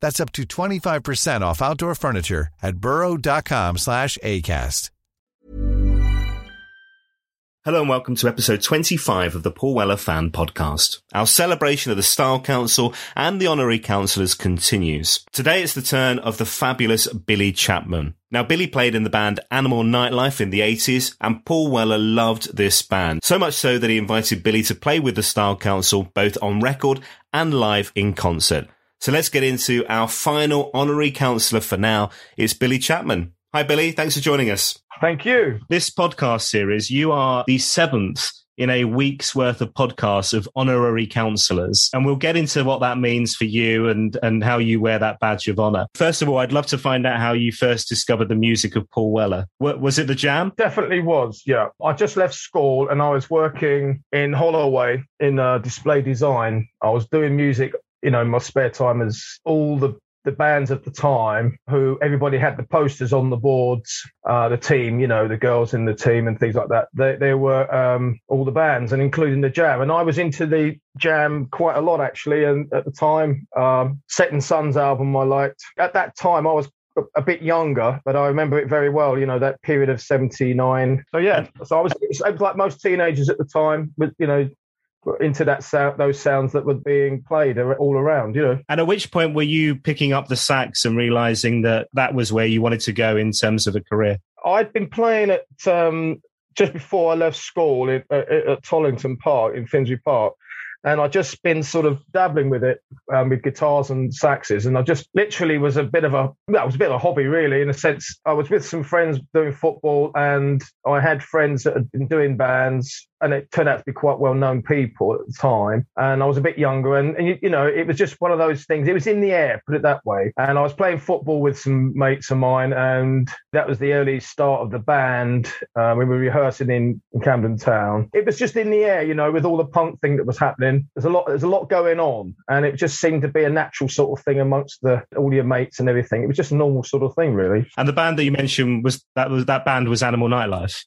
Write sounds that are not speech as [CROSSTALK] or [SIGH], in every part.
That's up to 25% off outdoor furniture at burrow.com slash ACAST. Hello and welcome to episode 25 of the Paul Weller Fan Podcast. Our celebration of the Style Council and the Honorary Councillors continues. Today it's the turn of the fabulous Billy Chapman. Now, Billy played in the band Animal Nightlife in the 80s, and Paul Weller loved this band. So much so that he invited Billy to play with the Style Council both on record and live in concert. So let's get into our final honorary councillor for now. It's Billy Chapman. Hi, Billy. Thanks for joining us. Thank you. This podcast series, you are the seventh in a week's worth of podcasts of honorary councillors. And we'll get into what that means for you and, and how you wear that badge of honour. First of all, I'd love to find out how you first discovered the music of Paul Weller. Was it the jam? Definitely was, yeah. I just left school and I was working in Holloway in uh, display design. I was doing music you know, my spare time as all the the bands at the time who everybody had the posters on the boards, uh, the team, you know, the girls in the team and things like that. They, they were um, all the bands and including the jam. And I was into the jam quite a lot actually. And at the time, um, Setting Sons album I liked. At that time, I was a bit younger, but I remember it very well. You know that period of '79. So yeah, so I was, I was like most teenagers at the time, with you know into that sound, those sounds that were being played all around, you know. And at which point were you picking up the sax and realizing that that was where you wanted to go in terms of a career? I'd been playing at um, just before I left school in, uh, at Tollington Park in Finsbury Park and I've just been sort of dabbling with it um, with guitars and saxes, and I just literally was a bit of a that was a bit of a hobby really in a sense. I was with some friends doing football, and I had friends that had been doing bands, and it turned out to be quite well known people at the time. And I was a bit younger, and, and you, you, know, it was just one of those things. It was in the air, put it that way. And I was playing football with some mates of mine, and that was the early start of the band. Uh, we were rehearsing in, in Camden Town. It was just in the air, you know, with all the punk thing that was happening. There's a lot, there's a lot going on, and it just seemed to be a natural sort of thing amongst the all your mates and everything. It was just a normal sort of thing, really. And the band that you mentioned was that was that band was Animal Nightlife.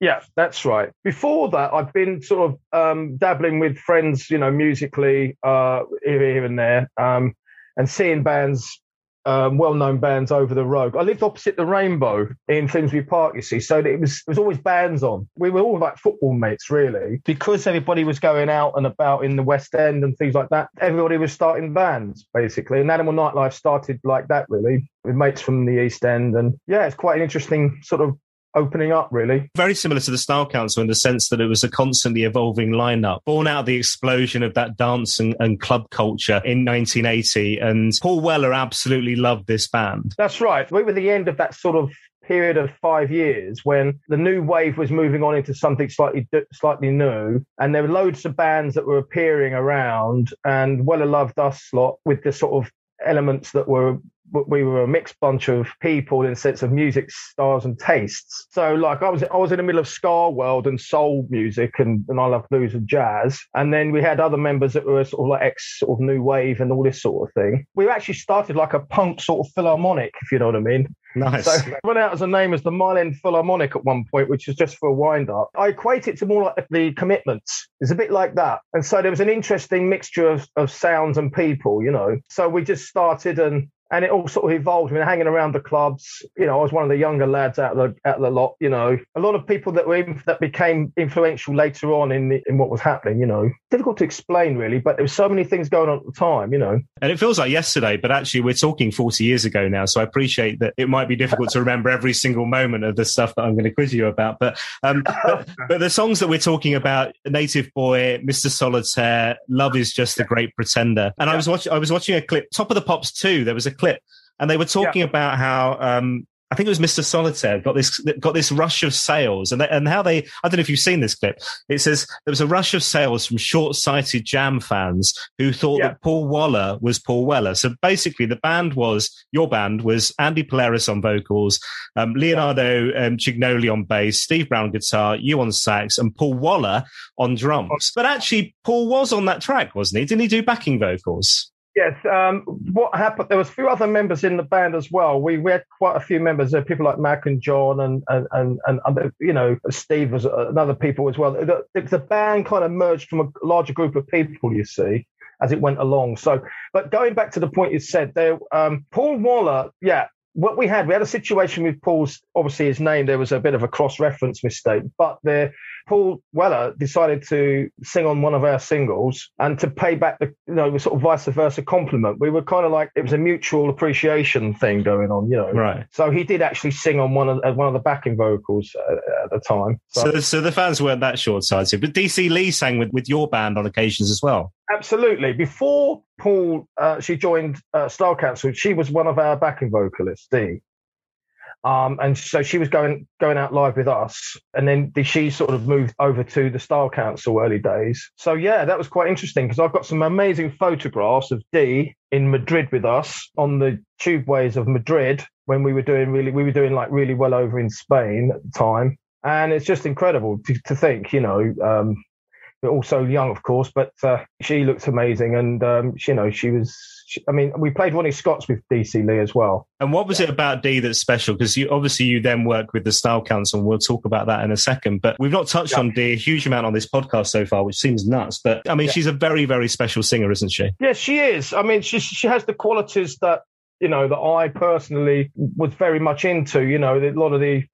Yeah, that's right. Before that, I've been sort of um, dabbling with friends, you know, musically uh, here, here and there, um, and seeing bands, um, well-known bands over the road. I lived opposite the Rainbow in Finsbury Park, you see, so it was it was always bands on. We were all like football mates, really, because everybody was going out and about in the West End and things like that. Everybody was starting bands, basically, and Animal Nightlife started like that, really, with mates from the East End, and yeah, it's quite an interesting sort of opening up, really. Very similar to the Style Council in the sense that it was a constantly evolving lineup, born out of the explosion of that dance and, and club culture in 1980. And Paul Weller absolutely loved this band. That's right. We were the end of that sort of period of five years when the new wave was moving on into something slightly slightly new, and there were loads of bands that were appearing around, and Weller loved us lot with the sort of elements that were we were a mixed bunch of people in the sense of music styles and tastes. So like I was I was in the middle of ska world and soul music and, and I love blues and jazz. And then we had other members that were sort of like ex sort of new wave and all this sort of thing. We actually started like a punk sort of philharmonic, if you know what I mean. Nice. So went out as a name as the Mile End Philharmonic at one point, which was just for a wind up. I equate it to more like the commitments. It's a bit like that. And so there was an interesting mixture of, of sounds and people, you know. So we just started and and it all sort of evolved. I mean, hanging around the clubs, you know, I was one of the younger lads out of the, out of the lot. You know, a lot of people that were in, that became influential later on in the, in what was happening. You know, difficult to explain really, but there were so many things going on at the time. You know, and it feels like yesterday, but actually we're talking forty years ago now. So I appreciate that it might be difficult to remember every single moment of the stuff that I'm going to quiz you about. But um, but, but the songs that we're talking about, Native Boy, Mr. Solitaire, Love is Just a Great Pretender, and. I was watching I was watching a clip, Top of the Pops too. There was a clip, and they were talking yeah. about how um, I think it was Mr. Solitaire got this got this rush of sales, and they, and how they I don't know if you've seen this clip. It says there was a rush of sales from short-sighted Jam fans who thought yeah. that Paul Waller was Paul Weller. So basically, the band was your band was Andy Polaris on vocals, um, Leonardo um, Cignoli on bass, Steve Brown guitar, you on sax, and Paul Waller on drums. But actually, Paul was on that track, wasn't he? Didn't he do backing vocals? Yes. Um, what happened? There was a few other members in the band as well. We, we had quite a few members. There, people like Mac and John, and and and, and you know Steve was another people as well. The, the band kind of merged from a larger group of people. You see, as it went along. So, but going back to the point you said there, um, Paul Waller, yeah, what we had, we had a situation with Paul's, obviously his name, there was a bit of a cross reference mistake, but the Paul Weller decided to sing on one of our singles and to pay back the, you know, sort of vice versa compliment. We were kind of like, it was a mutual appreciation thing going on, you know. Right. So he did actually sing on one of, uh, one of the backing vocals uh, at the time. So, so, so the fans weren't that short sighted, but DC Lee sang with, with your band on occasions as well. Absolutely. Before Paul, uh, she joined uh, Style Council. She was one of our backing vocalists, Dee. Um, and so she was going going out live with us, and then she sort of moved over to the Style Council early days. So yeah, that was quite interesting because I've got some amazing photographs of Dee in Madrid with us on the tubeways of Madrid when we were doing really we were doing like really well over in Spain at the time, and it's just incredible to, to think, you know, um, also young, of course, but uh, she looks amazing, and um, she, you know, she was. She, I mean, we played Ronnie Scott's with DC Lee as well. And what was it about Dee that's special? Because you obviously you then work with the Style Council, and we'll talk about that in a second. But we've not touched yeah. on Dee a huge amount on this podcast so far, which seems nuts. But I mean, yeah. she's a very, very special singer, isn't she? Yes, she is. I mean, she she has the qualities that you know that I personally was very much into. You know, a lot of the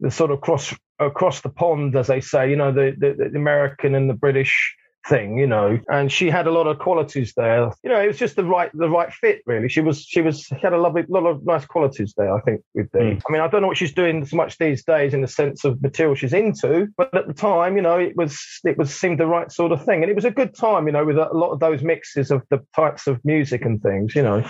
the sort of cross across the pond, as they say, you know, the, the, the American and the British thing, you know, and she had a lot of qualities there. You know, it was just the right the right fit, really. She was she was she had a lovely lot of nice qualities there, I think, with Dee. Mm. I mean, I don't know what she's doing so much these days in the sense of material she's into, but at the time, you know, it was it was seemed the right sort of thing, and it was a good time, you know, with a lot of those mixes of the types of music and things, you know.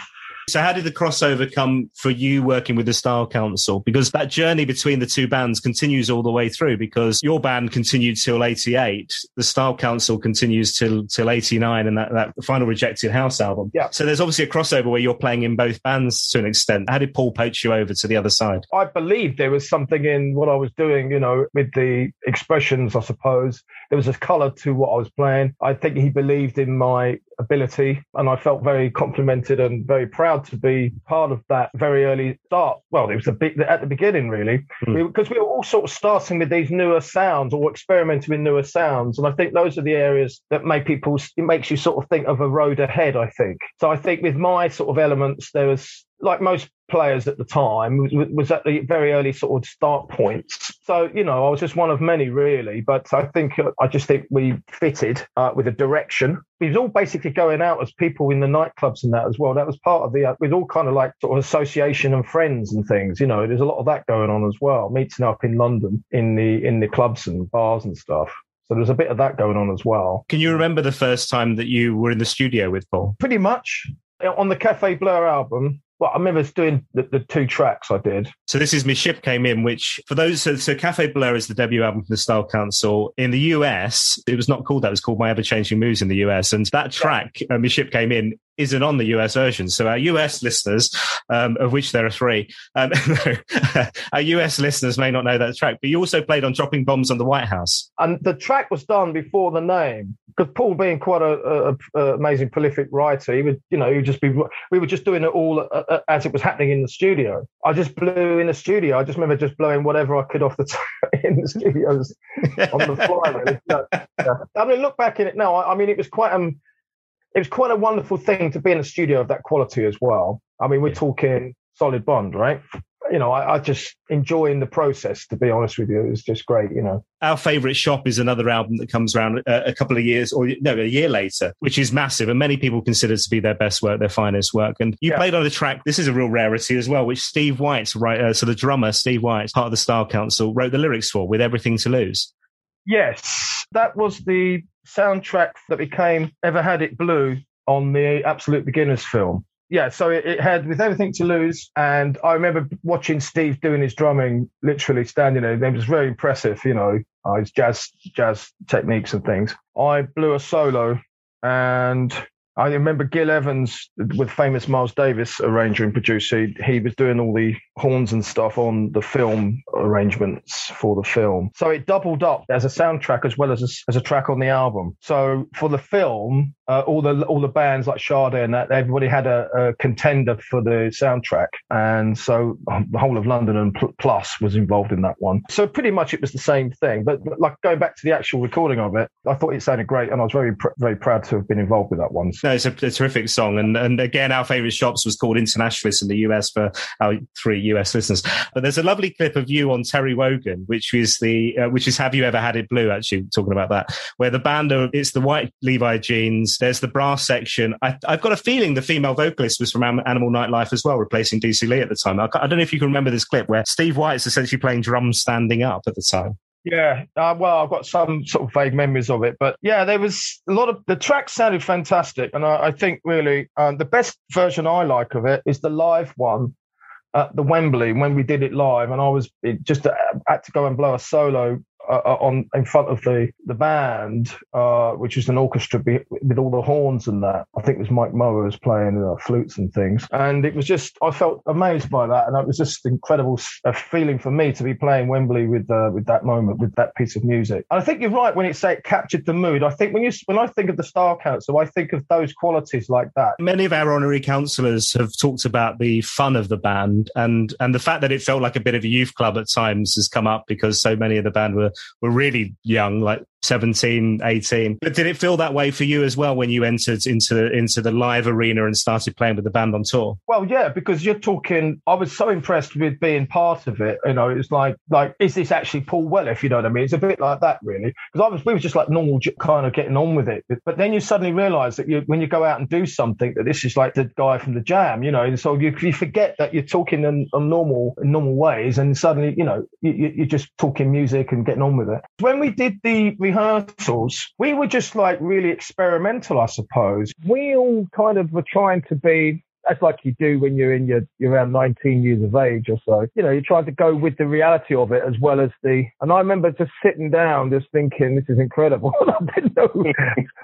So, how did the crossover come for you working with the Style Council? Because that journey between the two bands continues all the way through. Because your band continued till '88, the Style Council continues till till '89, and that, that final Rejected House album. Yeah. So there's obviously a crossover where you're playing in both bands to an extent. How did Paul poach you over to the other side? I believe there was something in what I was doing, you know, with the expressions. I suppose there was a colour to what I was playing. I think he believed in my ability. And I felt very complimented and very proud to be part of that very early start. Well, it was a big at the beginning, really, mm. because we, we, were all sort of starting with these newer sounds or experimenting with newer sounds. And I think those are the areas that make people, it makes you sort of think of a road ahead, I think. So I think with my sort of elements, there was like most players at the time was, was, at the very early sort of start points so you know i was just one of many really but i think uh, i just think we fitted uh, with a direction we was all basically going out as people in the nightclubs and that as well that was part of the uh, we was all kind of like sort of association and friends and things you know there's a lot of that going on as well meeting up in london in the in the clubs and bars and stuff so there's a bit of that going on as well. Can you remember the first time that you were in the studio with Paul? Pretty much. On the Café Bleu album, well, I remember doing the, the, two tracks I did. So this is My Ship Came In, which for those, so, so Café Bleu is the debut album from the Style Council. In the US, it was not called that, it was called My Ever Changing Moods in the US. And that track, yeah. uh, My Ship Came In, isn't on the US version. So our US listeners, um, of which there are three, um, [LAUGHS] our US listeners may not know that track, but you also played on Dropping Bombs on the White House. And the track was done before the name because Paul, being quite a, a, a, amazing, prolific writer, he would, you know, he would just be. We were just doing it all uh, uh, as it was happening in the studio. I just blew in the studio. I just remember just blowing whatever I could off the t- [LAUGHS] in the studios on the fly. Really. I mean, look back in it now. I, I mean, it was quite um, it was quite a wonderful thing to be in a studio of that quality as well. I mean, we're talking solid bond, right? You know, I, I, just enjoying the process. To be honest with you, it was just great. You know, our favorite shop is another album that comes around a, uh, a, couple of years, or no, a year later, which is massive, and many people consider to be their best work, their finest work. And you yeah. played on the track. This is a real rarity as well, which Steve White's right. Uh, so the drummer Steve White, part of the Style Council, wrote the lyrics for, with everything to lose. Yes, that was the soundtrack that became Ever Had It Blue on the Absolute Beginners film yeah, so it, it, had with everything to lose, and I remember watching Steve doing his drumming, literally standing there. It was very impressive, you know, uh, his jazz jazz techniques and things. I blew a solo, and I remember Gil Evans, with famous Miles Davis arranger and producer, he was doing all the horns and stuff on the film arrangements for the film. So it doubled up as a soundtrack as well as a, as a track on the album. So for the film, uh, all the all the bands like Sade and that everybody had a, a, contender for the soundtrack, and so um, the whole of London and Plus was involved in that one. So pretty much it was the same thing. But, but like going back to the actual recording of it, I thought it sounded great, and I was very pr- very proud to have been involved with that one. No, it's a, a terrific song, and and again, our favourite shops was called Internationalists in the US for our three US listeners. But there's a lovely clip of you on Terry Wogan, which is the uh, which is Have You Ever Had It Blue? Actually, talking about that, where the band are, it's the white Levi jeans. There's the brass section. I, have got a feeling the female vocalist was from Animal Nightlife as well, replacing DC Lee at the time. I, I don't know if you can remember this clip where Steve White's essentially playing drums standing up at the time. Yeah, uh, well, I've got some sort of vague memories of it, but yeah, there was a lot of the track sounded fantastic, and I, I think really um, the best version I like of it is the live one at the Wembley when we did it live, and I was just uh, had to go and blow a solo uh, uh, on in front of the the band, uh, which is an orchestra be, with all the horns and that. I think it was Mike Mowers playing uh, flutes and things, and it was just I felt amazed by that, and it was just incredible feeling for me to be playing Wembley with uh, with that moment with that piece of music. And I think you're right when you say it captured the mood. I think when you when I think of the Star Council, I think of those qualities like that. Many of our honorary councillors have talked about the fun of the band and and the fact that it felt like a bit of a youth club at times has come up because so many of the band were were really young, like 17, 18. But did it feel that way for you as well when you entered into into the live arena and started playing with the band on tour? Well, yeah, because you're talking. I was so impressed with being part of it. You know, it's like like is this actually Paul Weller? If you know what I mean, it's a bit like that really. Because I was we were just like normal, kind of getting on with it. But then you suddenly realise that you when you go out and do something that this is like the guy from the Jam. You know, and so you, you forget that you're talking in, in normal in normal ways, and suddenly you know you, you're just talking music and getting on with it. When we did the rehearsals, we were just like really experimental, I suppose. We all kind of were trying to be as like you do when you're in your you're around 19 years of age or so. You know, you're trying to go with the reality of it as well as the. And I remember just sitting down, just thinking, this is incredible. [LAUGHS] I didn't know,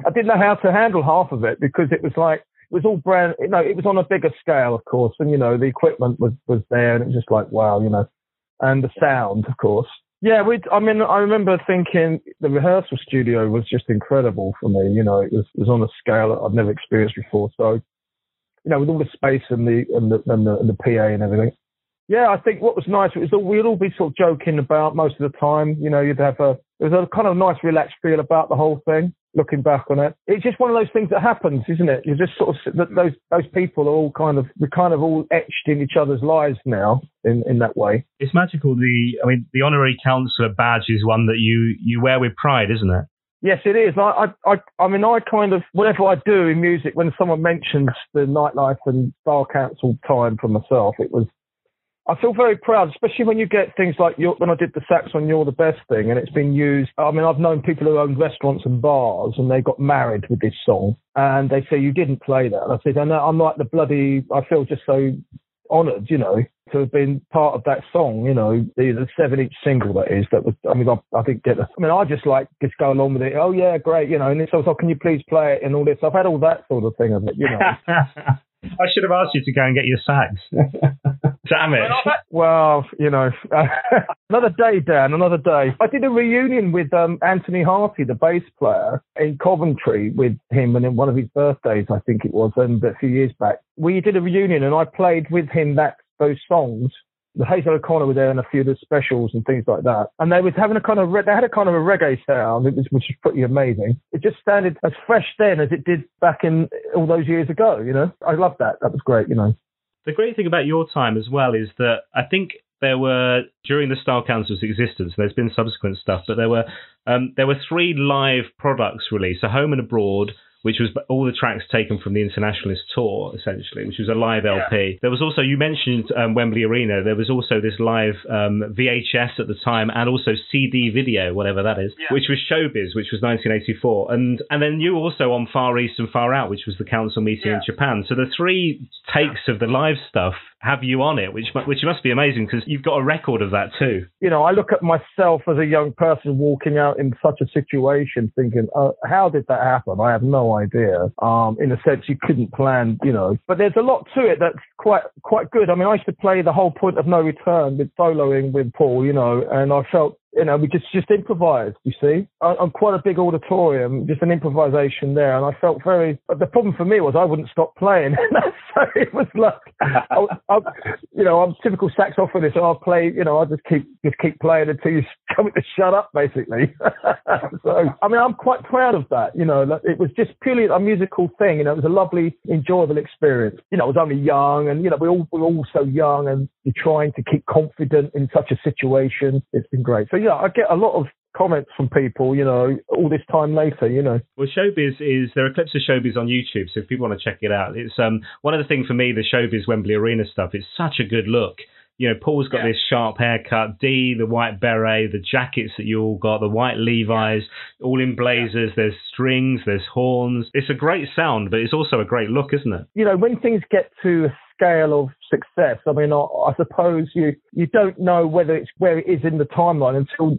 I didn't know how to handle half of it because it was like it was all brand. You know, it was on a bigger scale, of course, and you know the equipment was was there, and it was just like wow, you know, and the sound, of course. Yeah, we. I mean, I remember thinking the rehearsal studio was just incredible for me. You know, it was, it was on a scale that I'd never experienced before. So, you know, with all the space and the and the and the, and the PA and everything. Yeah, I think what was nice was that we'd all be sort of joking about most of the time. You know, you'd have a there was a kind of nice relaxed feel about the whole thing looking back on it. It's just one of those things that happens, isn't it? You're just sort of those those people are all kind of we're kind of all etched in each other's lives now in in that way. It's magical. The I mean, the honorary councillor badge is one that you you wear with pride, isn't it? Yes, it is. I, I, I mean, I kind of, whatever I do in music, when someone mentions the nightlife and Style Council time for myself, it was I feel very proud, especially when you get things like when I did the sax on "You're the Best" thing, and it's been used. I mean, I've known people who own restaurants and bars, and they got married with this song, and they say you didn't play that. And I said, know I'm like the bloody. I feel just so honoured, you know, to have been part of that song, you know, the, the seven inch single that is. That was, I mean, I, I think, get, I mean, I just like just go along with it. Oh yeah, great, you know. And so I was like, can you please play it and all this? I've had all that sort of thing of it, you know. [LAUGHS] I should have asked you to go and get your sax. [LAUGHS] Damn it. Well, you know, [LAUGHS] another day, Dan, another day. I did a reunion with um, Anthony Harty, the bass player, in Coventry with him and in one of his birthdays, I think it was, and a few years back. We did a reunion and I played with him that those songs the Hazel O'Connor were there and a few of the specials and things like that. And they was having a kind of, re- they had a kind of a reggae sound, which was pretty amazing. It just sounded as fresh then as it did back in all those years ago, you know? I loved that. That was great, you know. The great thing about your time as well is that I think there were during the Style Council's existence. There's been subsequent stuff, but there were um, there were three live products released: so Home and Abroad, which was all the tracks taken from the Internationalist tour, essentially, which was a live yeah. LP. There was also, you mentioned um, Wembley Arena, there was also this live um, VHS at the time and also CD video, whatever that is, yeah. which was Showbiz, which was 1984. And, and then you also on Far East and Far Out, which was the council meeting yeah. in Japan. So the three takes of the live stuff have you on it, which which must be amazing because you've got a record of that too. You know, I look at myself as a young person walking out in such a situation, thinking, uh, "How did that happen?" I have no idea. Um, in a sense, you couldn't plan, you know. But there's a lot to it that's quite quite good. I mean, I used to play the whole point of no return with soloing with Paul, you know, and I felt you know, we just just improvised. You see, I, am quite a big auditorium, just an improvisation there, and I felt very. The problem for me was I wouldn't stop playing, [LAUGHS] so it was like, I, I, you know, I'm typical saxophonist, I'll play, you know, I just keep just keep playing until you [LAUGHS] come to shut up, basically. [LAUGHS] so, I mean, I'm quite proud of that. You know, it was just purely a musical thing. You know, it was a lovely, enjoyable experience. You know, I was only young, and you know, we all we are all so young, and you're trying to keep confident in such a situation. It's been great. So yeah, I get a lot of comments from people, you know, all this time later, you know. Well, Showbiz is there are clips of Showbiz on YouTube, so if people want to check it out, it's um one of the things for me, the Showbiz Wembley Arena stuff. It's such a good look. You know, Paul's got yeah. this sharp haircut, Dee, the white beret, the jackets that you all got, the white Levi's, all in blazers. Yeah. There's strings, there's horns. It's a great sound, but it's also a great look, isn't it? You know, when things get to a scale of success, I mean, I, I suppose you you don't know whether it's where it is in the timeline until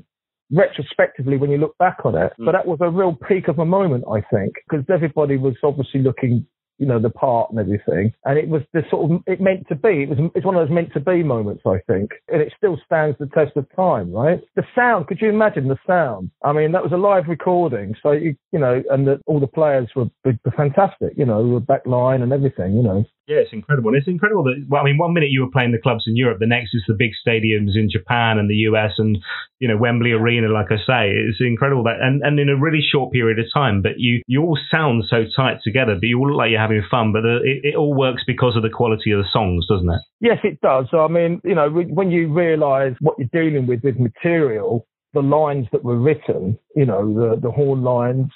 retrospectively when you look back on it. Mm. But that was a real peak of a moment, I think, because everybody was obviously looking you know, the part and everything. And it was the sort of, it meant to be. It was, it's one of those meant to be moments, I think. And it still stands the test of time, right? The sound, could you imagine the sound? I mean, that was a live recording. So, you, you know, and the, all the players were, were fantastic, you know, were back line and everything, you know. Yeah, it's incredible. And it's incredible that, well, I mean, one minute you were playing the clubs in Europe, the next is the big stadiums in Japan and the US and, you know, Wembley Arena, like I say. It's incredible that, and, and in a really short period of time, but you, you all sound so tight together, but you all look like you're having fun, but the, it, it all works because of the quality of the songs, doesn't it? Yes, it does. So, I mean, you know, when you realize what you're dealing with with material, the lines that were written, you know, the, the horn lines,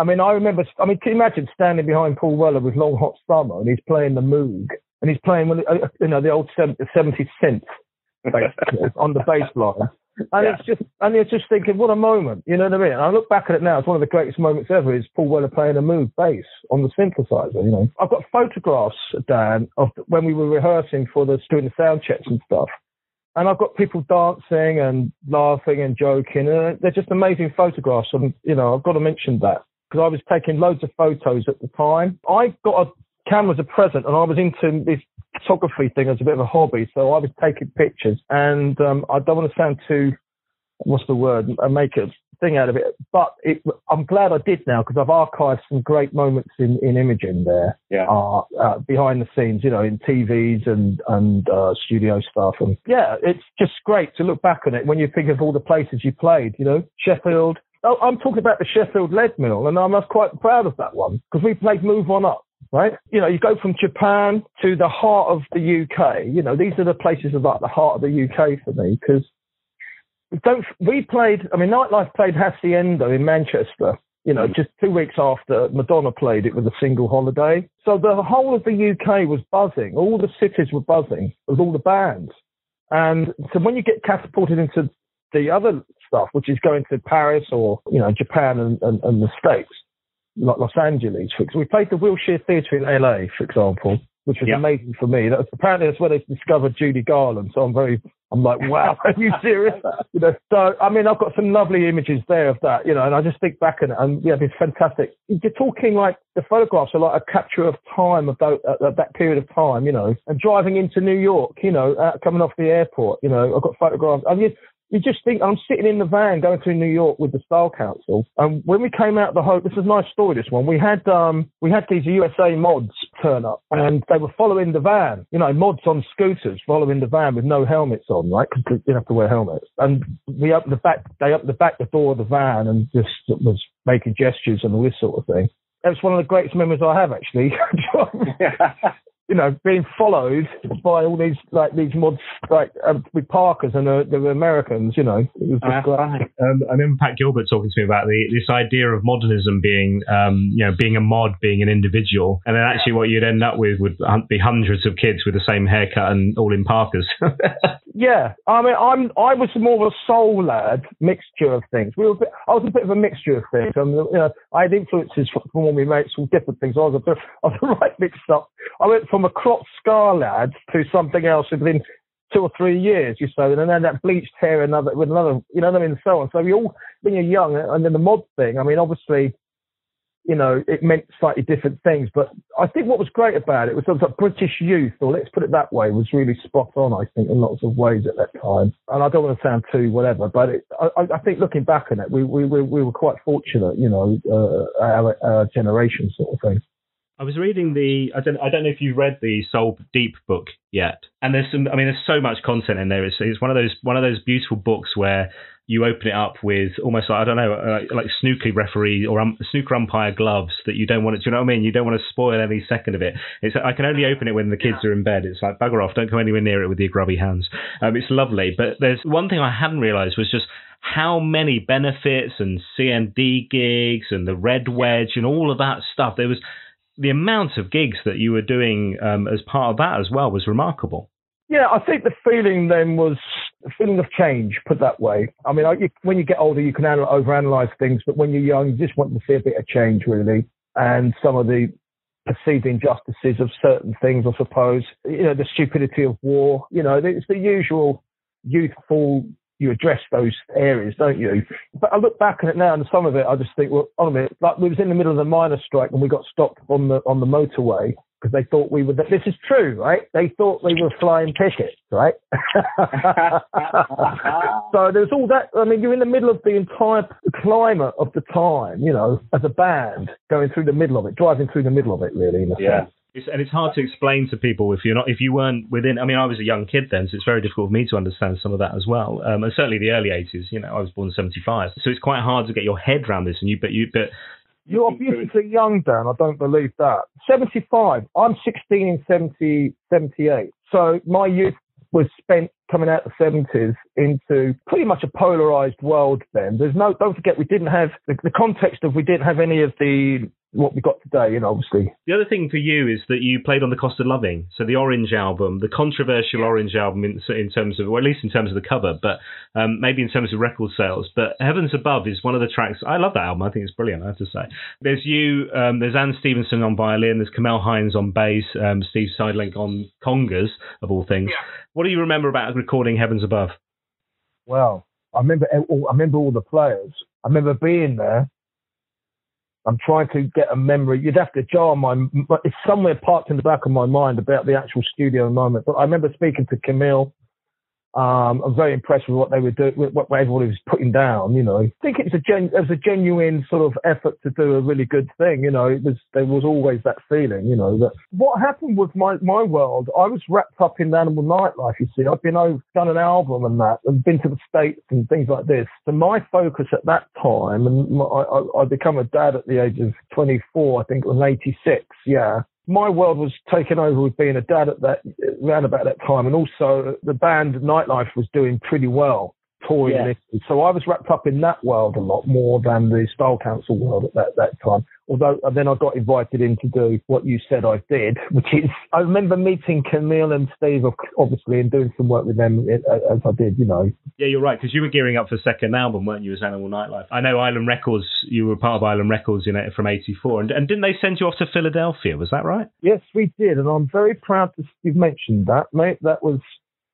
I mean, I remember, I mean, can you imagine standing behind Paul Weller with Long Hot Summer and he's playing the Moog and he's playing, uh, you know, the old 70 synth on the bass line. And yeah. it's just, and you're just thinking, what a moment, you know what I mean? And I look back at it now, it's one of the greatest moments ever is Paul Weller playing a Moog bass on the synthesizer, you know. I've got photographs, Dan, of when we were rehearsing for the student sound checks and stuff. And I've got people dancing and laughing and joking. And they're just amazing photographs. And, you know, I've got to mention that because I was taking loads of photos at the time. I got a camera as a present and I was into this photography thing as a bit of a hobby. So I was taking pictures and um, I don't want to sound too, what's the word, I make a thing out of it. But it, I'm glad I did now because I've archived some great moments in, in imaging there. Yeah. Uh, uh, behind the scenes, you know, in TVs and, and uh, studio stuff. And yeah, it's just great to look back on it when you think of all the places you played, you know, Sheffield, Oh, I'm talking about the Sheffield Lead Mill, and I'm quite proud of that one because we played Move On Up, right? You know, you go from Japan to the heart of the UK. You know, these are the places of like the heart of the UK for me because we don't. We played. I mean, Nightlife played Hacienda in Manchester. You know, just two weeks after Madonna played it with a single holiday. So the whole of the UK was buzzing. All the cities were buzzing with all the bands. And so when you get catapulted into the other stuff, which is going to Paris or, you know, Japan and, and, and the States, like Los Angeles. For, we played the Wilshire Theatre in LA, for example. which was Yep. amazing for me. That was, apparently that's where they discovered Judy Garland. So I'm very, I'm like, wow, [LAUGHS] are you serious? You know, so I mean, I've got some lovely images there of that, you know, and I just think back it, and yeah, it's fantastic. You're talking like the photographs are like a capture of time of that, that period of time, you know, and driving into New York, you know, uh, coming off the airport, you know, I've got photographs. I mean, you just think I'm sitting in the van going through New York with the Style Council, and when we came out of the hotel, this is a nice story. This one, we had um we had these USA mods turn up, and they were following the van. You know, mods on scooters following the van with no helmets on, right? Because they didn't have to wear helmets. And we opened the back, they opened the back the door of the van and just was making gestures and all this sort of thing. That's one of the greatest memories I have actually. [LAUGHS] [LAUGHS] you know, being followed by all these like these mods, like um, with Parkers and uh, the Americans. You know, it was just Uh, great. Um, I remember Pat Gilbert talking to me about the, this idea of modernism being, um, you know, being a mod, being an individual, and then actually what you'd end up with would be hundreds of kids with the same haircut and all in Parkers. [LAUGHS] Yeah, I mean, I'm I was more of a soul lad, mixture of things. We were, bit, I was a bit of a mixture of things. I mean, you know, I had influences from, from all my mates from different things. I was a bit, [LAUGHS] I was a right mixed up. I went from a crop scar lad to something else within two or three years, you say, and then that bleached hair, another with another, you know what I mean, so on. So we all, when you're young, and then the mod thing. I mean, obviously, you know, it meant slightly different things. But I think what was great about it was sort of British youth, or let's put it that way, was really spot on. I think in lots of ways at that time. And I don't want to sound too whatever, but it, I, I think looking back on it, we we we, we were quite fortunate, you know, uh, our, our generation sort of thing. I was reading the. I don't. I don't know if you've read the Soul Deep book yet. And there's some. I mean, there's so much content in there. It's, it's one of those one of those beautiful books where you open it up with almost like I don't know, uh, like snooker referee or um, snooker umpire gloves that you don't want it. Do you know what I mean? You don't want to spoil any second of it. It's. I can only open it when the kids are in bed. It's like bugger off. Don't come anywhere near it with your grubby hands. Um, it's lovely. But there's one thing I hadn't realised was just how many benefits and CND gigs and the Red Wedge and all of that stuff. There was the amount of gigs that you were doing um, as part of that as well was remarkable. Yeah, I think the feeling then was a feeling of change, put that way. I mean, I, you, when you get older, you can anal- overanalyze things, but when you're young, you just want to see a bit of change, really. And some of the perceived injustices of certain things, I suppose. You know, the stupidity of war. You know, it's the usual youthful. You address those areas, don't you? But I look back on it now, and some of it, I just think, well, on a minute, like we was in the middle of the miners' strike, and we got stopped on the on the motorway because they thought we were. This is true, right? They thought we were flying pickets, right? [LAUGHS] so there's all that. I mean, you're in the middle of the entire climate of the time, you know, as a band going through the middle of it, driving through the middle of it, really. In a Yeah. sense. It's, and it's hard to explain to people if you're not if you weren't within. I mean, I was a young kid then, so it's very difficult for me to understand some of that as well. Um, and certainly the early '80s. You know, I was born in '75, so it's quite hard to get your head around this. And you, but you, but You're beautifully young, Dan. I don't believe that. 75. I'm 16 in 70, 78. So my youth was spent coming out of the 70s into pretty much a polarized world then. There's no, don't forget, we didn't have the, the context of we didn't have any of the, what we got today, you know, obviously. the other thing for you is that you played on the Cost of Loving, so the Orange album, the controversial Orange album in, in terms of, or at least in terms of the cover, but um, maybe in terms of record sales. But Heavens Above is one of the tracks. I love that album. I think it's brilliant. I have to say. There's you. Um, there's Anne Stephenson on violin. There's Camelle Hinds on bass. Um, Steve Sidelnyk on congas of all things. What do you remember about recording Heavens Above? Well, I remember, all, I remember all the players. I remember being there. I'm trying to get a memory. You'd have to jar my. It's somewhere parked in the back of my mind about the actual studio moment. But I remember speaking to Camelle. Um, I'm very impressed with what they were doing, with what everybody was putting down. You know, I think it was a gen, it was a genuine sort of effort to do a really good thing. You know, it was there was always that feeling. You know, that what happened with my my world, I was wrapped up in animal nightlife. You see, I've been over done an album and that, and been to the states and things like this. So my focus at that time, and my, I, I become a dad at the age of 24. I think it was 86. Yeah my world was taken over with being a dad at that around about that time, and also the band Nightlife was doing pretty well, touring Yeah. So I was wrapped up in that world a lot more than the Style Council world at that that time. Although and then I got invited in to do what you said I did, which is I remember meeting Camelle and Steve obviously and doing some work with them uh, as I did, you know. Yeah, you're right because you were gearing up for the second album, weren't you, as Animal Nightlife? I know Island Records. You were part of Island Records, you know, from '84, and, and didn't they send you off to Philadelphia? Was that right? Yes, we did, and I'm very proud to you've mentioned that, mate. That was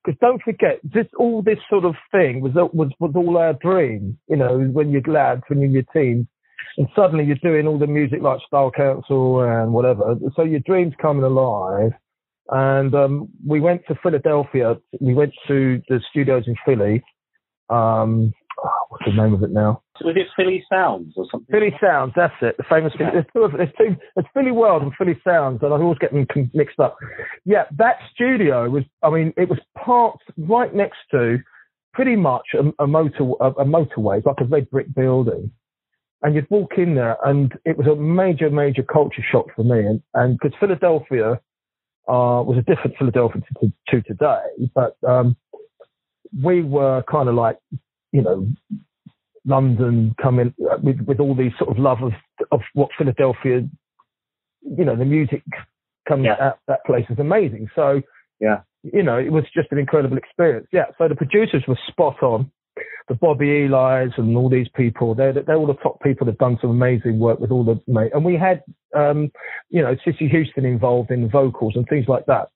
because don't forget, this all this sort of thing was uh, was was all our dream. You know, when you're lads, when you're in your teens, and suddenly you're doing all the music like Style Council and whatever. So your dream's coming alive. And um, we went to Philadelphia. We went to the studios in Philly. Um, oh, what's the name of it now? Was it Philly Sounds or something? Philly Sounds, that's it. The famous. Yeah. There's two. Of, there's two. There's Philly World and Philly Sounds, and I always get them mixed up. Yeah, that studio was. I mean, it was parked right next to pretty much a, a motor a, a motorway, like a red brick building and you'd walk in there and it was a major, major culture shock for me. And, and because Philadelphia, uh, was a different Philadelphia to, to today, but, um, we were kind of like, you know, London coming uh, with, with all these sort of love of, of what Philadelphia, you know, the music coming yeah. out that place is amazing. So, yeah, you know, it was just an incredible experience. Yeah. So the producers were spot on the Bobby Eli's and all these people. They're they're all the top people that've done some amazing work with all the mate. And we had um, you know Cissy Houston involved in vocals and things like that.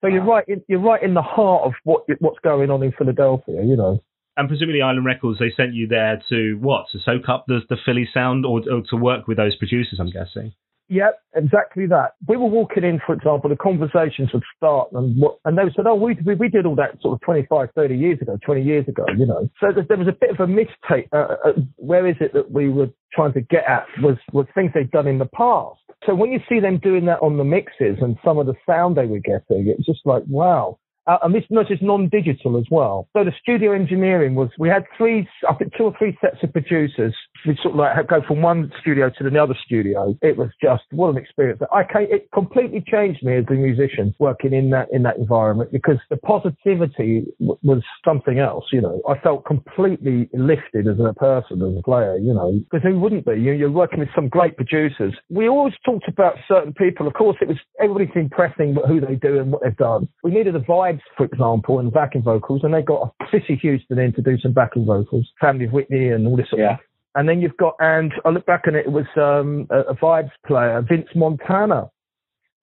So you're right. In, you're right in the heart of what what's going on in Philadelphia. You know. And presumably Island Records, they sent you there to what? To soak up the the Philly sound, or, or to work with those producers. I'm guessing. Yep, exactly that. We were walking in, for example, the conversations would start and and they said, oh, we, we, we did all that sort of 25, 30 years ago, 20 years ago, you know. So there was a bit of a mistake. Uh, uh, uh, where is it that we were trying to get at was, was things they'd done in the past. So when you see them doing that on the mixes and some of the sound they were getting, it's just like, wow. Uh, and this not just non-digital as well. So the studio engineering was, we had three, I think two or three sets of producers. We sort of like go from one studio to the other studio. It was just, what an experience. I came, it completely changed me as a musician working in that, in that environment because the positivity w- was something else, you know. I felt completely lifted as a person, as a player, you know, because who wouldn't be? You, you're working with some great producers. We always talked about certain people. Of course, it was, everybody's impressing who they do and what they've done. We needed a vibe for example, and backing vocals, and they got Cissy Houston in to do some backing vocals, Family of Whitney, and all this sort yeah. of. And then you've got, and I look back it, it was um, a, a vibes player, Vince Montana,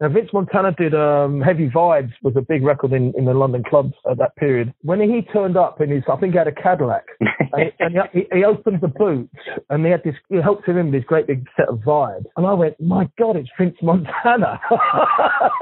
now, Vince Montana did um, Heavy Vibes was a big record in, in the London clubs at that period. When he turned up in his, I think he had a Cadillac, [LAUGHS] and, he, and he, he, opened the boot, and he had this, he helped him in with this great big set of vibes. And I went, my God, it's Vince Montana. [LAUGHS]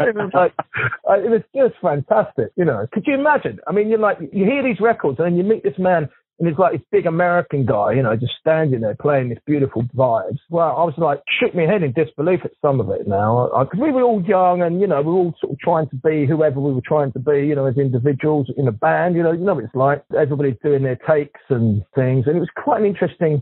it was like, it was just fantastic, you know. Could you imagine? I mean, you're like, you hear these records, and then you meet this man and he's like this big American guy, you know, just standing there playing this beautiful vibes. Well, I was like, shook my head in disbelief at some of it now. I, we were all young and, you know, we were all sort of trying to be whoever we were trying to be, you know, as individuals in a band, you know, you know what it's like. Everybody's doing their takes and things. And it was quite an interesting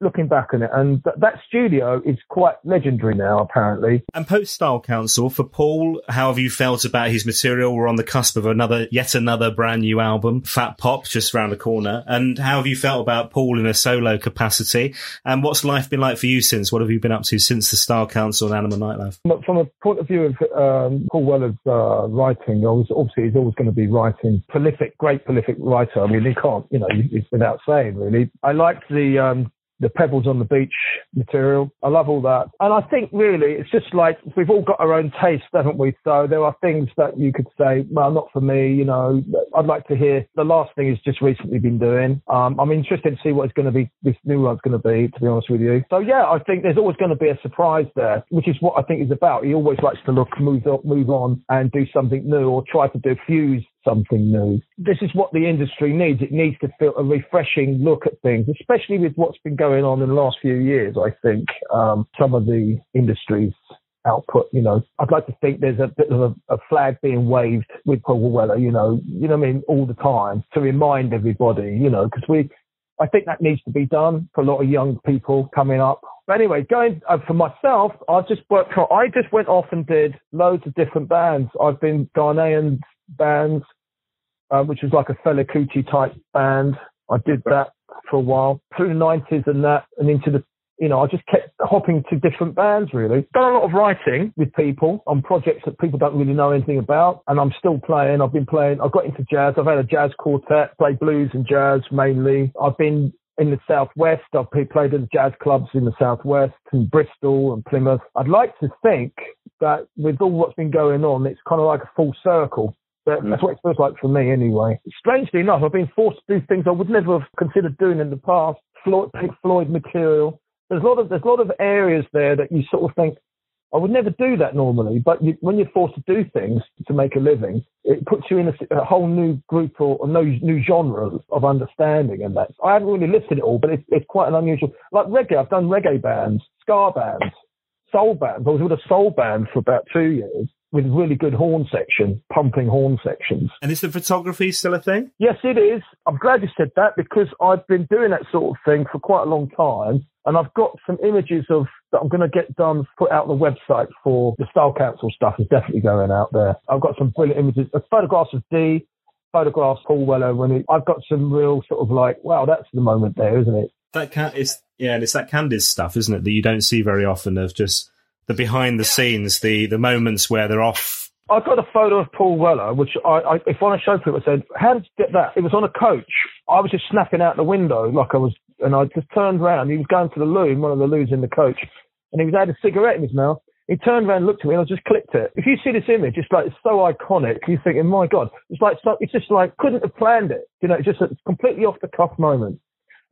looking back on it. And th- that studio is quite legendary now, apparently. And post Style Council for Paul, how have you felt about his material? We're on the cusp of another, yet another brand new album, Fat Pop, just around the corner. And how have you felt about Paul in a solo capacity? And what's life been like for you since? What have you been up to since the Style Council and Animal Nightlife? From a point of view of um, Paul Weller's uh, writing, obviously he's always going to be writing prolific, great prolific writer. I mean, he can't, you know, without saying really. I liked the um, the pebbles on the beach material. I love all that. And I think really it's just like we've all got our own taste, haven't we? So there are things that you could say, well, not for me, you know, I'd like to hear the last thing he's just recently been doing. Um, I'm interested to see what it's going to be, this new one's going to be, to be honest with you. So yeah, I think there's always going to be a surprise there, which is what I think he's about. He always likes to look, move up, move on and do something new or try to diffuse something new. This is what the industry needs. It needs to feel a refreshing look at things, especially with what's been going on in the last few years. I think um, some of the industries output. You know, I'd like to think there's a bit of a, a, flag being waved with Paul Weller, you know, you know what I mean, all the time to remind everybody, you know, because we, I think that needs to be done for a lot of young people coming up. But anyway, going uh, for myself, I just worked for, I just went off and did loads of different bands. I've been Ghanaian bands, uh, which was like a Fela Kuti type band. I did that for a while through the 90s and that and into the, you know, I just kept, hopping to different bands really. Done a lot of writing with people on projects that people don't really know anything about, and I'm still playing. I've been playing. I got into jazz. I've had a jazz quartet, play blues and jazz mainly. I've been in the southwest. I've played in jazz clubs in the southwest and Bristol and Plymouth. I'd like to think that with all what's been going on, it's kind of like a full circle. But mm. that's what it feels like for me anyway. Strangely enough, I've been forced to do things I would never have considered doing in the past. Floyd, Pink Floyd material. There's a lot of there's a lot of areas there that you sort of think I would never do that normally. But you, when you're forced to do things to make a living, it puts you in a, a whole new group or, or no new genre of understanding. And that I haven't really listed it all, but it's, it's quite an unusual. Like reggae, I've done reggae bands, ska bands, soul bands. I was with a soul band for about two years with really good horn section, pumping horn sections. And is the photography still a thing? Yes, it is. I'm glad you said that because I've been doing that sort of thing for quite a long time. And I've got some images of that I'm going to get done, put out on the website for the Style Council stuff is definitely going out there. I've got some brilliant images, uh, photographs of Dee, photographs Paul Weller when he, I've got some real sort of like, wow, that's the moment there, isn't it? That can, it's, yeah, and it's that candid stuff, isn't it, that you don't see very often of just the behind the scenes, the the moments where they're off. I've got a photo of Paul Weller, which I, I if I show people, I said, "How did you get that?" It was on a coach. I was just snapping out the window like I was, and I just turned around. He was going to the loo, one of the loos in the coach, and he was had a cigarette in his mouth. He turned around, looked at me, and I just clicked it. If you see this image, it's like it's so iconic. You're thinking, "My God!" It's like it's just like couldn't have planned it. You know, it's just a completely off the cuff moment.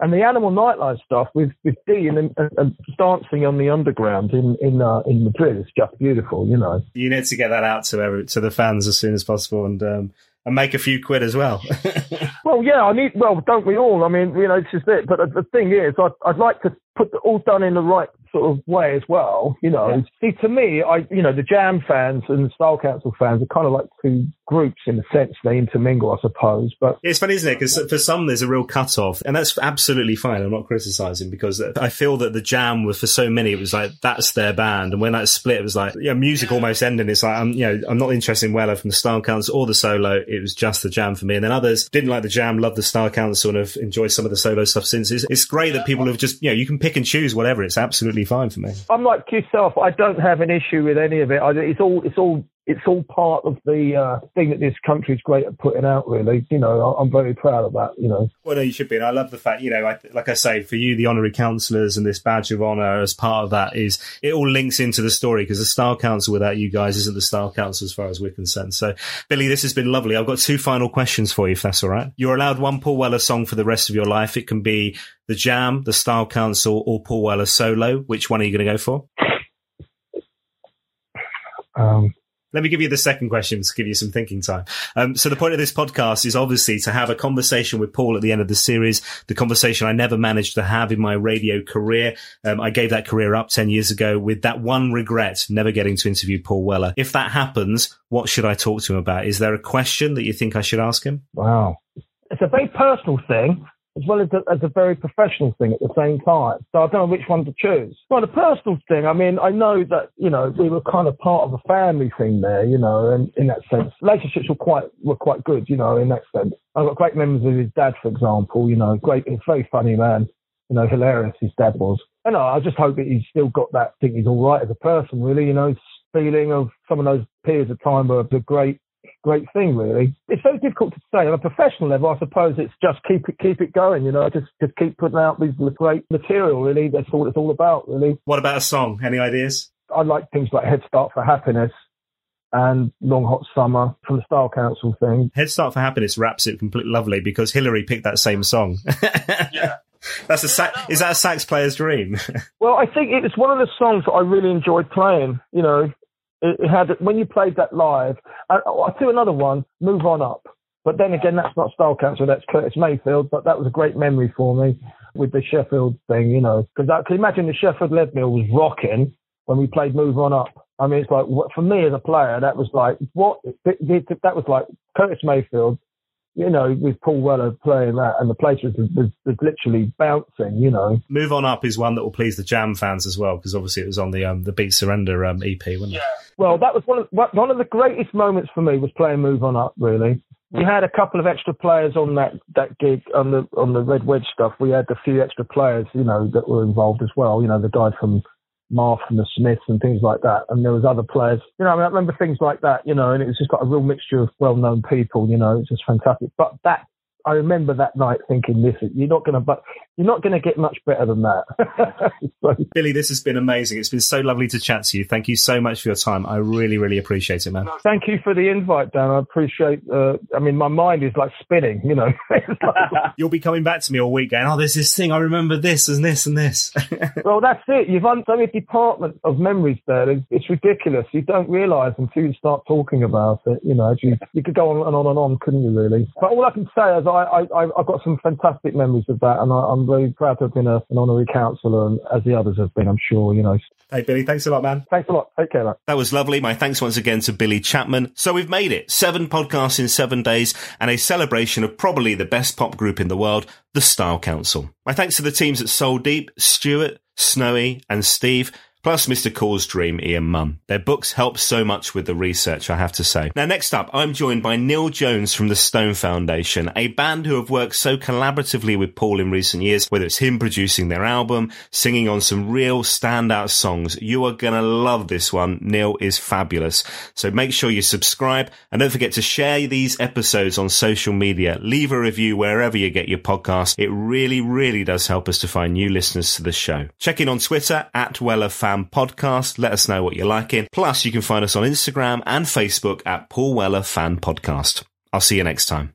And the animal nightlife stuff with, with Dee and, and, and dancing on the underground in in uh, in Madrid is just beautiful, you know. You need to get that out to every, to the fans as soon as possible and um, and make a few quid as well. [LAUGHS] well, yeah, I need. Well, don't we all? I mean, you know, this is it. But the thing is, I'd, I'd like to put it all done in the right sort of way as well. You know, yeah. see, to me, I, you know, the Jam fans and the Style Council fans are kind of like two groups in a sense. They intermingle, I suppose. But it's funny, isn't it? Because for some, there's a real cut off, and that's absolutely fine. I'm not criticizing because I feel that the Jam was for so many, it was like that's their band, and when that split, it was like yeah, music almost ending. It's like I'm, you know, I'm not interested in Weller from the Style Council or the solo. It was just the Jam for me, and then others didn't like the Jam, loved the Style Council, and have enjoyed some of the solo stuff since. It's, it's great that people have just, you know, you can pick and choose whatever. It's absolutely fine for me. I'm like yourself. I don't have an issue with any of it. I, it's all it's all it's all part of the uh, thing that this country is great at putting out. Really, you know, I'm very proud of that. You know. Well, no, you should be. And I love the fact, you know, I, like I say, for you, the honorary councillors and this badge of honour as part of that is it all links into the story because the Style Council without you guys isn't the Style Council as far as we're concerned. So, Billy, this has been lovely. I've got two final questions for you, if that's all right. You're allowed one Paul Weller song for the rest of your life. It can be the Jam, the Style Council, or Paul Weller solo. Which one are you going to go for? Um, let me give you the second question to give you some thinking time. Um, so the point of this podcast is obviously to have a conversation with Paul at the end of the series, the conversation I never managed to have in my radio career. Um, I gave that career up 10 years ago with that one regret, never getting to interview Paul Weller. If that happens, what should I talk to him about? Is there a question that you think I should ask him? Wow. It's a very personal thing as well as a, as a very professional thing at the same time. So I don't know which one to choose. Well, the personal thing, I mean, I know that, you know, we were kind of part of a family thing there, you know, and in that sense, relationships were quite, were quite good, you know, in that sense. I've got great memories of his dad, for example, you know, great, very funny man, you know, hilarious his dad was. And I just hope that he's still got that, think he's all right as a person, really, you know, feeling of some of those periods of time were the great great thing, really. It's very difficult to say. On a professional level, I suppose it's just keep it keep it going. You know, just just keep putting out these great material. Really, that's all it's all about. Really. What about a song? Any ideas? I like things like Head Start for Happiness and Long Hot Summer from the Style Council thing. Head Start for Happiness wraps it completely lovely because Hillary picked that same song. [LAUGHS] yeah. That's a sa- is that a sax player's dream? [LAUGHS] well, I think it was one of the songs that I really enjoyed playing. You know, it had when you played that live. I, oh, I'll do another one. Move on up. But then again, that's not Style Council. That's Curtis Mayfield. But that was a great memory for me with the Sheffield thing, you know, because I can imagine the Sheffield Leadmill was rocking when we played Move On Up. I mean, it's like for me as a player, that was like what that was like Curtis Mayfield you know, with Paul Weller playing that, and the place was, was, was, literally bouncing. You know, Move on up is one that will please the Jam fans as well because obviously it was on the um, the Beat Surrender um, EP, wasn't it? Yeah. Well, that was one of one of the greatest moments for me was playing Move on Up. Really, we had a couple of extra players on that that gig on the on the Red Wedge stuff. We had a few extra players, you know, that were involved as well. You know, the guy from Mark and the Smiths and things like that. And there was other players, you know, I, mean, I remember things like that, you know, and it was just got a real mixture of well-known people, you know, it's just fantastic. But that I remember that night thinking, "This you're not going to, but you're not going to get much better than that." [LAUGHS] so, Billy, this has been amazing. It's been so lovely to chat to you. Thank you so much for your time. I really, really appreciate it, man. Thank you for the invite, Dan. I appreciate. Uh, I mean, my mind is like spinning. You know, [LAUGHS] [LAUGHS] you'll be coming back to me all week, going, "Oh, there's this thing. I remember this and this and this." well, that's it. You've done a department of memories there. It's, it's ridiculous. You don't realise until you start talking about it. You know, you, you could go on and on and on, couldn't you? Really? But all I can say is I, I, I've got some fantastic memories of that, and I, am very proud to have been a, an honorary councillor, and as the others have been, I'm sure. You know. Hey Billy, thanks a lot, man. Thanks a lot. Take care. Man. That was lovely. My thanks once again to Billy Chapman. So we've made it seven podcasts in seven days, and a celebration of probably the best pop group in the world, the Style Council. My thanks to the teams at Soul Deep, Stuart, Snowy, and Steve plus Mr. Cool's Dream, Iain Munn. Their books help so much with the research, I have to say. Now, next up, I'm joined by Neil Jones from the Stone Foundation, a band who have worked so collaboratively with Paul in recent years, whether it's him producing their album, singing on some real standout songs. You are going to love this one. Neil is fabulous. So make sure you subscribe and don't forget to share these episodes on social media. Leave a review wherever you get your podcast. It really, really does help us to find new listeners to the show. Check in on Twitter at Weller Fan Podcast. Let us know what you're liking. Plus, you can find us on Instagram and Facebook at Paul Weller Fan Podcast. I'll see you next time.